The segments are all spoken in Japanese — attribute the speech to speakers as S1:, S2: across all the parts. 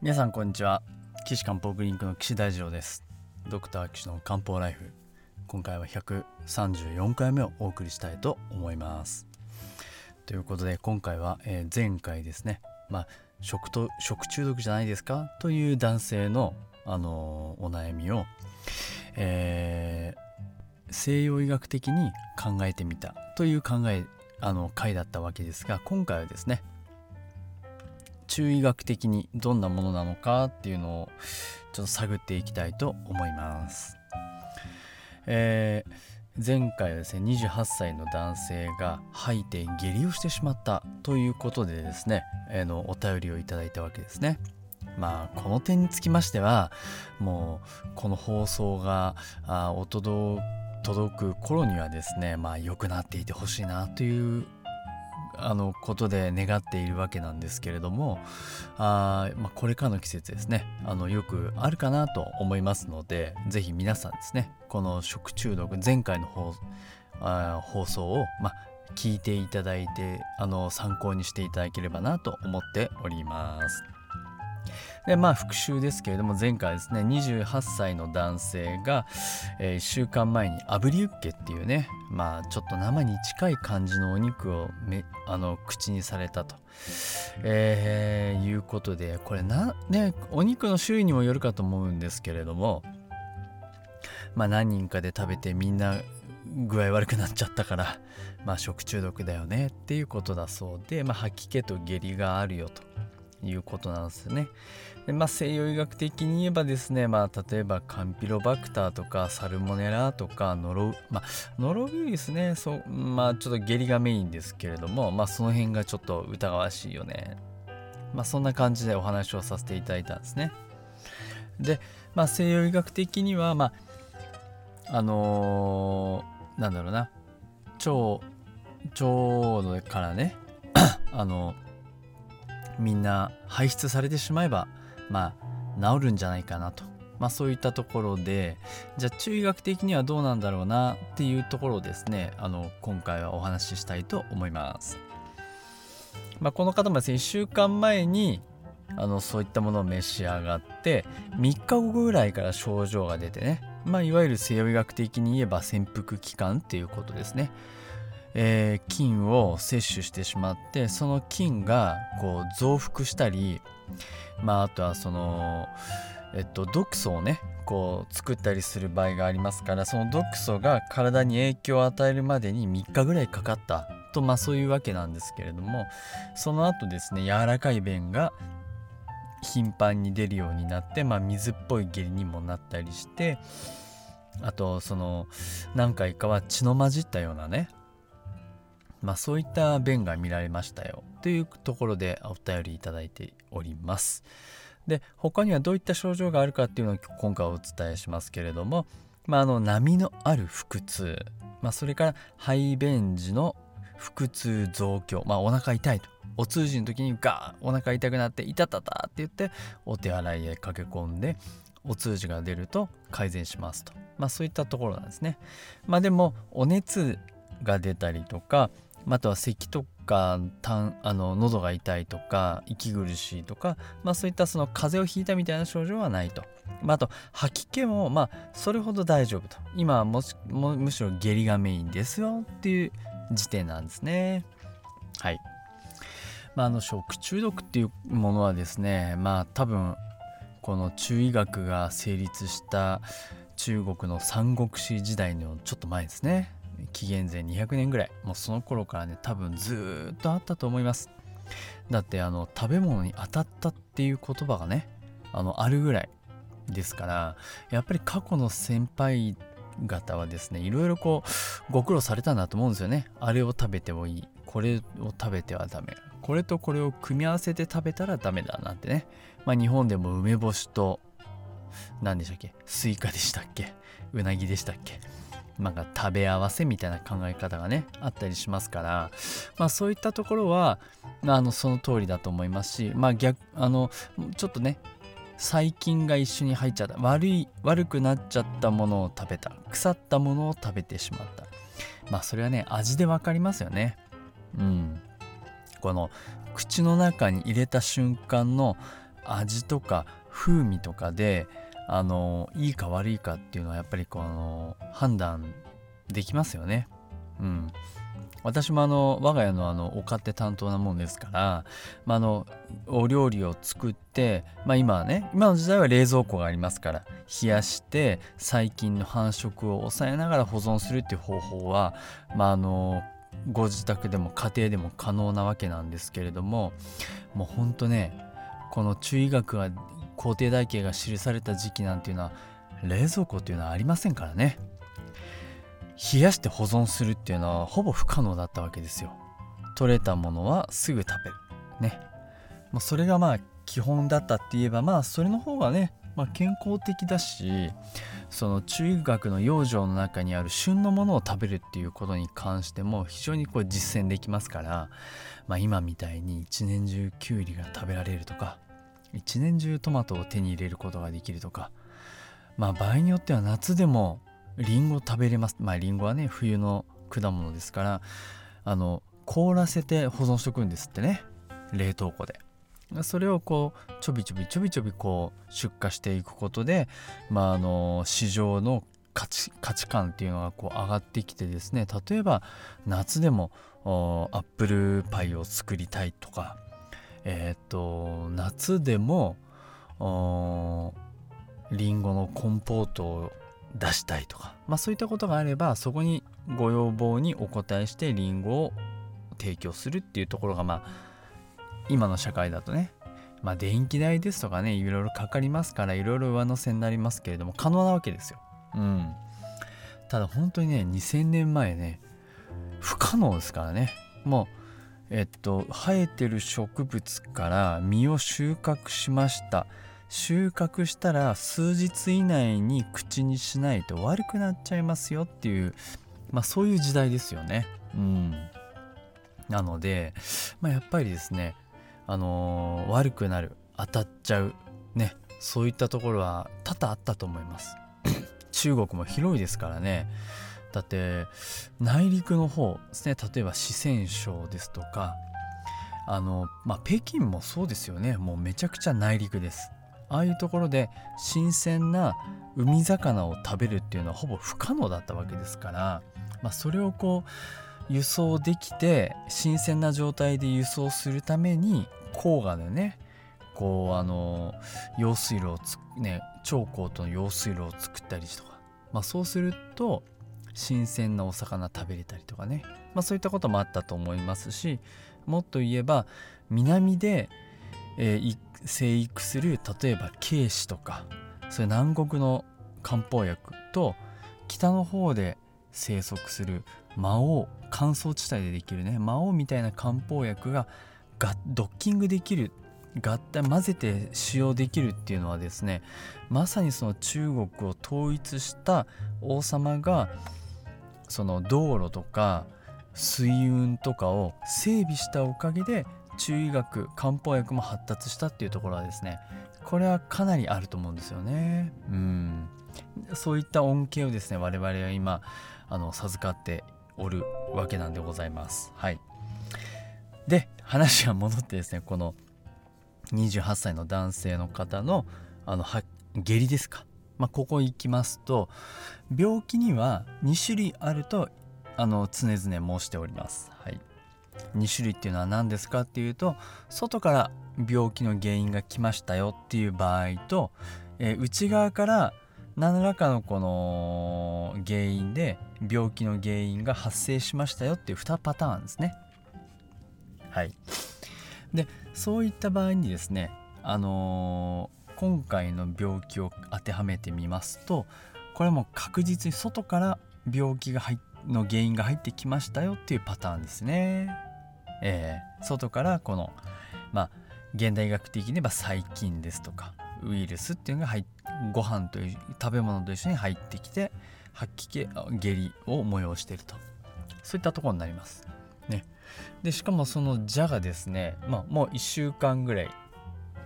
S1: 皆さんこんにちは。岸漢方クリニックの岸大二郎です。ドクター岸の漢方ライフ。今回は134回目をお送りしたいと思います。ということで今回は、えー、前回ですね。まあ食と食中毒じゃないですか？という男性のあの、お悩みを、えー、西洋医学的に考えてみたという考えあの回だったわけですが今回はですね中医学的にどんなものなのかっていうのをちょっと探っていきたいと思います。えー、前回はですね28歳の男性が吐いて下痢をしてしまったということでですね、えー、のお便りをいただいたわけですね。まあこの点につきましてはもうこの放送があお届く頃にはですねまあ良くなっていてほしいなというあのことで願っているわけなんですけれどもあ、まあ、これからの季節ですねあのよくあるかなと思いますので是非皆さんですねこの食中毒前回の放あ放送を、まあ、聞いていただいてあの参考にしていただければなと思っております。でまあ復習ですけれども前回ですね28歳の男性が、えー、1週間前に炙りユッケっていうねまあちょっと生に近い感じのお肉をめあの口にされたと、えー、いうことでこれなねお肉の種類にもよるかと思うんですけれどもまあ何人かで食べてみんな具合悪くなっちゃったからまあ食中毒だよねっていうことだそうで、まあ、吐き気と下痢があるよと。いうことなんですよね。でまあ、西洋医学的に言えばですね、まあ、例えばカンピロバクターとかサルモネラとかノロ,、まあ、ノロウイルスねそう、まあ、ちょっと下痢がメインですけれども、まあ、その辺がちょっと疑わしいよね。まあ、そんな感じでお話をさせていただいたんですね。で、まあ、西洋医学的には、まあ、あのー、なんだろうな腸腸からね あのーみんな排出されてしまえばまあ治るんじゃないかなと、まあ、そういったところでじゃあ中医学的にはどうなんだろうなっていうところをですねあの今回はお話ししたいと思います。まあ、この方もですね1週間前にあのそういったものを召し上がって3日後ぐらいから症状が出てね、まあ、いわゆる西洋医学的に言えば潜伏期間っていうことですね。えー、菌を摂取してしまってその菌がこう増幅したりまああとはそのえっと毒素をねこう作ったりする場合がありますからその毒素が体に影響を与えるまでに3日ぐらいかかったとまあそういうわけなんですけれどもその後ですね柔らかい便が頻繁に出るようになって、まあ、水っぽい下痢にもなったりしてあとその何回かは血の混じったようなねまあ、そういった便が見られましたよ。というところでお便りいただいております。で他にはどういった症状があるかっていうのを今回お伝えしますけれども、まあ、あの波のある腹痛、まあ、それから排便時の腹痛増強、まあ、お腹痛いと。お通じの時にガーお腹痛くなって「いたたた」って言ってお手洗いへ駆け込んでお通じが出ると改善しますと、まあ、そういったところなんですね。まあ、でもお熱が出たりとかあとは咳とかたあの喉が痛いとか息苦しいとか、まあ、そういったその風邪をひいたみたいな症状はないと。まあ、あと吐き気もまあそれほど大丈夫と。今はもしもむしろ下痢がメインですよっていう時点なんですね。はい、まあ、あの食中毒っていうものはですねまあ多分この中医学が成立した中国の三国志時代のちょっと前ですね。紀元前200年ぐらいもうその頃からね多分ずっとあったと思います。だってあの食べ物に当たったっていう言葉がねあのあるぐらいですからやっぱり過去の先輩方はですねいろいろこうご苦労されたんだと思うんですよね。あれを食べてもいいこれを食べてはダメこれとこれを組み合わせて食べたらダメだなんてね。まあ日本でも梅干しと何でしたっけスイカでしたっけうなぎでしたっけなんか食べ合わせみたいな考え方がねあったりしますから、まあ、そういったところはあのその通りだと思いますし、まあ、逆あのちょっとね細菌が一緒に入っちゃった悪い悪くなっちゃったものを食べた腐ったものを食べてしまった。まあそれはね味で分かりますよね。うん。この口の中に入れた瞬間の味とか風味とかであのいいか悪いかっていうのはやっぱりこの判断できますよね。うん、私もあの我が家のあのお勝手担当なもんですから、まあ、のお料理を作って、まあ、今はね今の時代は冷蔵庫がありますから冷やして細菌の繁殖を抑えながら保存するっていう方法は、ま、あのご自宅でも家庭でも可能なわけなんですけれどももうほんとねこの中医学が工程台形が記された時期なんていうのは冷蔵庫っていうのはありませんからね。冷やして保存するっていうのはほぼ不可能だったわけですよ。取れたものはすぐ食べる。ね。もうそれがまあ基本だったって言えばまあそれの方がね、まあ、健康的だしその中医学の養生の中にある旬のものを食べるっていうことに関しても非常にこう実践できますから、まあ、今みたいに一年中きゅうりが食べられるとか一年中トマトを手に入れることができるとか。まあ場合によっては夏でもリンゴ食べれます。まあリンゴはね冬の果物ですからあの凍らせて保存しとくんですってね。冷凍庫で。それをこうちょびちょびちょびちょびこう出荷していくことでまああの市場の価値価値観っていうのがこう上がってきてですね。例えば夏でもアップルパイを作りたいとかえっ、と夏でもりんごのコンポートを出したいとか、まあ、そういったことがあればそこにご要望にお答えしてりんごを提供するっていうところがまあ今の社会だとねまあ電気代ですとかねいろいろかかりますからいろいろ上乗せになりますけれども可能なわけですよ。うん。ただ本当にね2000年前ね不可能ですからねもうえっと生えてる植物から実を収穫しました収穫したら数日以内に口にしないと悪くなっちゃいますよっていう、まあ、そういう時代ですよね。うん、なので、まあ、やっぱりですね、あのー、悪くなる当たっちゃうねそういったところは多々あったと思います。中国も広いですからねだって内陸の方ですね例えば四川省ですとかあのまあ北京もそうですよね。もうめちゃくちゃ内陸です。ああいうところで新鮮な海魚を食べるっていうのはほぼ不可能だったわけですから、まあ、それをこう輸送できて新鮮な状態で輸送するために黄河でねこうあの用水路をね長江との用水路を作ったりとか、まあ、そうすると新鮮なお魚食べれたりとかね、まあ、そういったこともあったと思いますしもっと言えば南で、えー、生育する例えば軽視とかそういう南国の漢方薬と北の方で生息する魔王乾燥地帯でできるね魔王みたいな漢方薬がドッキングできる合体混ぜて使用できるっていうのはですねまさにその中国を統一した王様がその道路とか水運とかを整備したおかげで中医学漢方薬も発達したっていうところはですねこれはかなりあると思うんですよね。うんそういった恩恵をですね我々は今あの授かっておるわけなんでございます。はい、で話が戻ってですねこの28歳の男性の方のあの下痢ですか、まあ、ここ行きますと病気には2種類あるとあの常々申しております。はい2種類っていうのは何ですかっていうと外から病気の原因が来ましたよっていう場合と、えー、内側から何らかのこの原因で病気の原因が発生しましたよっていう2パターンですね。はい。でそういった場合にですねあの、今回の病気を当てはめてみますとこれも確実に外から病気が入の原因が入ってきましたよっていうパターンですね。えー、外からこのまあ現代学的に言えば細菌ですとかウイルスっていうのが入ご飯という食べ物と一緒に入ってきて吐き気下痢を催しているとそういったところになります。ね、でしかもその蛇がですね、まあ、もう1週間ぐらい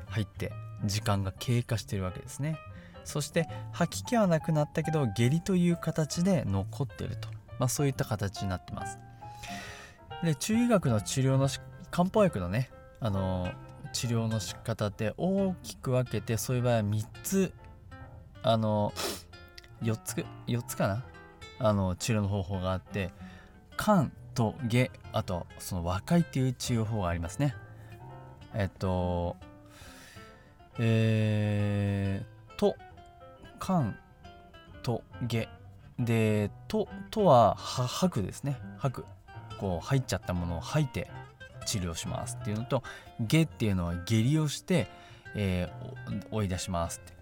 S1: 入って時間が経過しているわけですね。そして吐き気はなくなったけど下痢という形で残っていると、まあ、そういった形になってます。で中医学の治療の漢方薬のねあの治療の仕方って大きく分けてそういう場合は3つあの4つ4つかな？あの治療の方法があって肝と下あとその和解っていう治療法がありますねえっとえー、と肝と下でととは吐くですね。吐く。こう入っちゃったものを吐いて治療しますっていうのと下っていうのは下痢をして、えー、追い出しますって。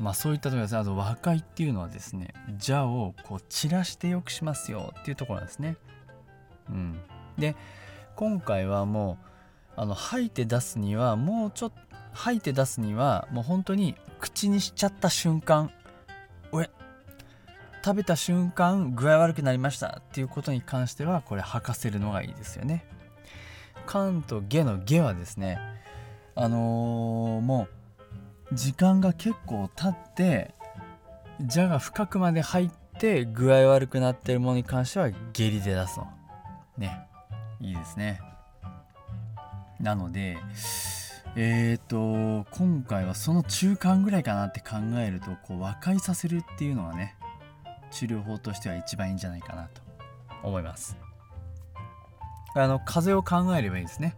S1: まあそういったところですあと和解っていうのはですね蛇をこう散らしてよくしますよっていうところなんですね。うん。で今回はもうあの吐いて出すにはもうちょっと吐いて出すにはもう本当に口にしちゃった瞬間おえ食べた瞬間具合悪くなりましたっていうことに関してはこれ吐かせるのがいいですよね。肝と下の下はですねあのー、もう時間が結構経って蛇が深くまで入って具合悪くなってるものに関しては下痢で出すの。ねいいですね。なのでえっ、ー、と今回はその中間ぐらいかなって考えるとこう和解させるっていうのはね治療法としては一番いいんじゃないかなと。思います。あの風を考えればいいですね。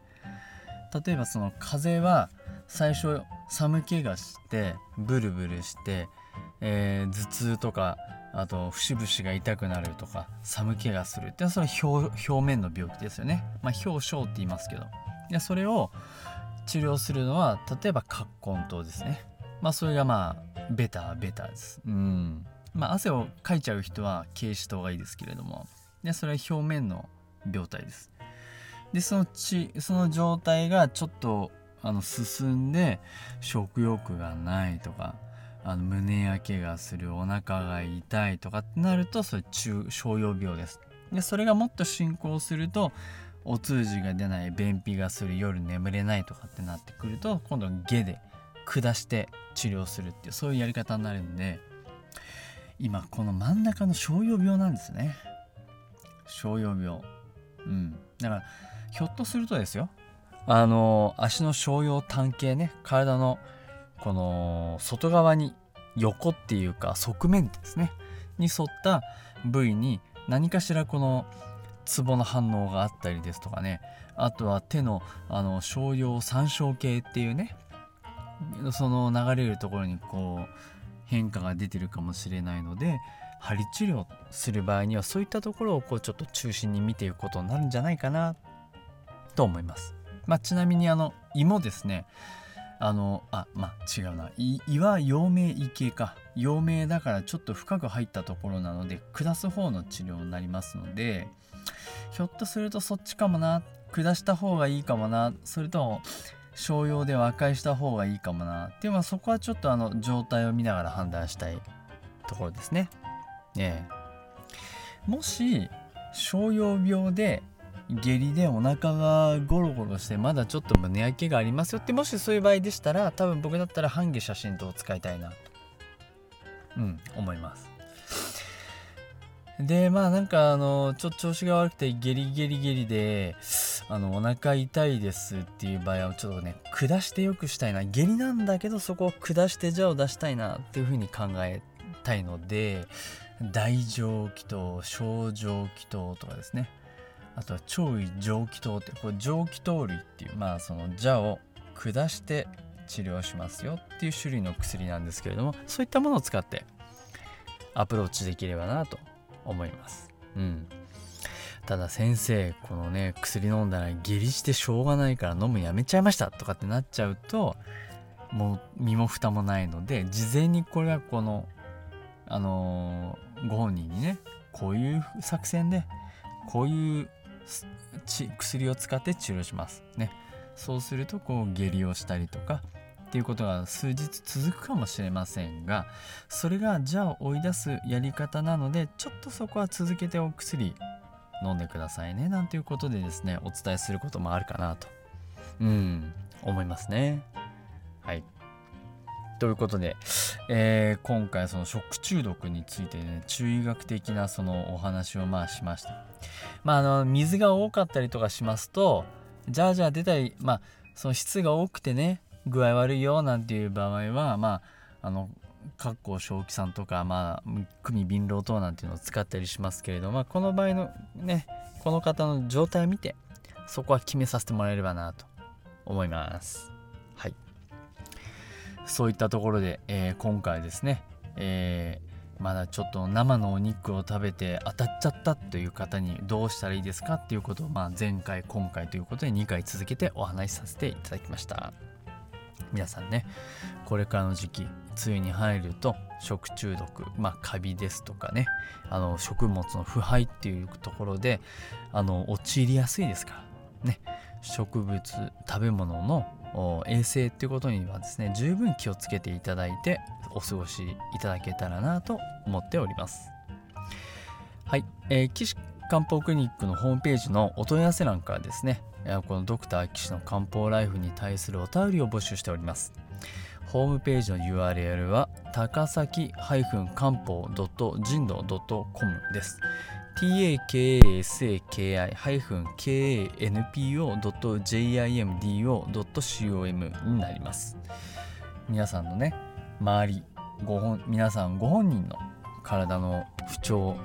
S1: 例えばその風邪は最初寒気がしてブルブルして、えー、頭痛とかあと節々が痛くなるとか寒気がするってそれは表面の病気ですよね。まあ表症って言いますけど。でそれを治療するのは例えば葛根湯ですね。まあそれがまあベタベタです。うん。まあ汗をかいちゃう人は軽視糖がいいですけれども。でそれは表面の病態です。でその血その状態がちょっとあの進んで食欲がないとかあの胸焼けがするお腹が痛いとかってなるとそれ中小葉病です。でそれがもっと進行するとお通じが出ない便秘がする夜眠れないとかってなってくると今度は下で下して治療するっていうそういうやり方になるんで今この真ん中の小葉病なんですね。小葉病。うん。だからひょっとするとですよあの足の小葉単形ね体のこの外側に横っていうか側面ですねに沿った部位に何かしらこのツボの反応があったりですとかね。あとは手のあの商用三焦系っていうね。その流れるところにこう変化が出てるかもしれないので針治療する場合にはそういったところをこうちょっと中心に見ていくことになるんじゃないかなと思います。まあ、ちなみにあの胃もですね。あのあまあ違うな。胃は陽明胃系か。陽明だからちょっと深く入ったところなので下す方の治療になりますのでひょっとするとそっちかもな。下した方がいいかもな。それとも商用で和解した方がいいかもな。っていうのはそこはちょっとあの状態を見ながら判断したいところですね。ねもし商用病で下痢でお腹がゴロゴロしてまだちょっと胸焼けがありますよってもしそういう場合でしたら多分僕だったら半下写真と使いたいなと。うん思います。でまあなんかあのちょっと調子が悪くてゲリゲリゲリであのお腹痛いですっていう場合はちょっとね下してよくしたいな。下痢なんだけどそこを下してじゃを出したいなっていうふうに考えたいので大蒸気筒小蒸気筒とかですね。あとは超位蒸気筒ってこれ蒸気糖類っていうまあその蛇を下して治療しますよっていう種類の薬なんですけれどもそういったものを使ってアプローチできればなと思います。うん。ただ先生このね薬飲んだら下痢してしょうがないから飲むやめちゃいましたとかってなっちゃうともう身も蓋もないので事前にこれはこのあのー、ご本人にねこういう作戦でこういう薬を使って治療します。ね。そうするとこう下痢をしたりとかっていうことが数日続くかもしれませんがそれがじゃあ追い出すやり方なのでちょっとそこは続けてお薬飲んでくださいねなんていうことでですねお伝えすることもあるかなとうん思いますね。はい。ということで、えー、今回その食中毒についてね中医学的なそのお話をまあしました。まああの水が多かったりとかしますとじゃあじゃあ出たりまあその質が多くてね具合悪いよなんていう場合はまああの括弧正気酸とかまあ組便老等なんていうのを使ったりしますけれど、まあ、この場合のねこの方の状態を見てそこは決めさせてもらえればなと思います。そういったところで、えー、今回ですね、えー、まだちょっと生のお肉を食べて当たっちゃったという方にどうしたらいいですかっていうことを、まあ、前回今回ということで2回続けてお話しさせていただきました。皆さんねこれからの時期梅雨に入ると食中毒まあカビですとかねあの食物の腐敗っていうところであの陥りやすいですからね。植物食べ物の衛生っていうことにはですね十分気をつけていただいてお過ごしいただけたらなと思っております。はい、えー、岸漢方クリニックのホームページのお問い合わせ欄からですねこのドクター岸の漢方ライフに対するお便りを募集しております。ホームページの URL は高崎漢方人道 .com です。takasaki-kanpo.jimdo.com になります皆さんのね周りご本皆さんご本人の体の不調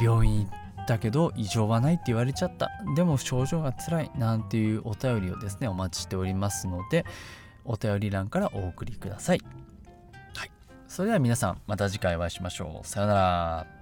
S1: 病院行ったけど異常はないって言われちゃったでも症状が辛いなんていうお便りをですねお待ちしておりますのでお便り欄からお送りください。はい。それでは皆さんまた次回お会いしましょう。さようなら。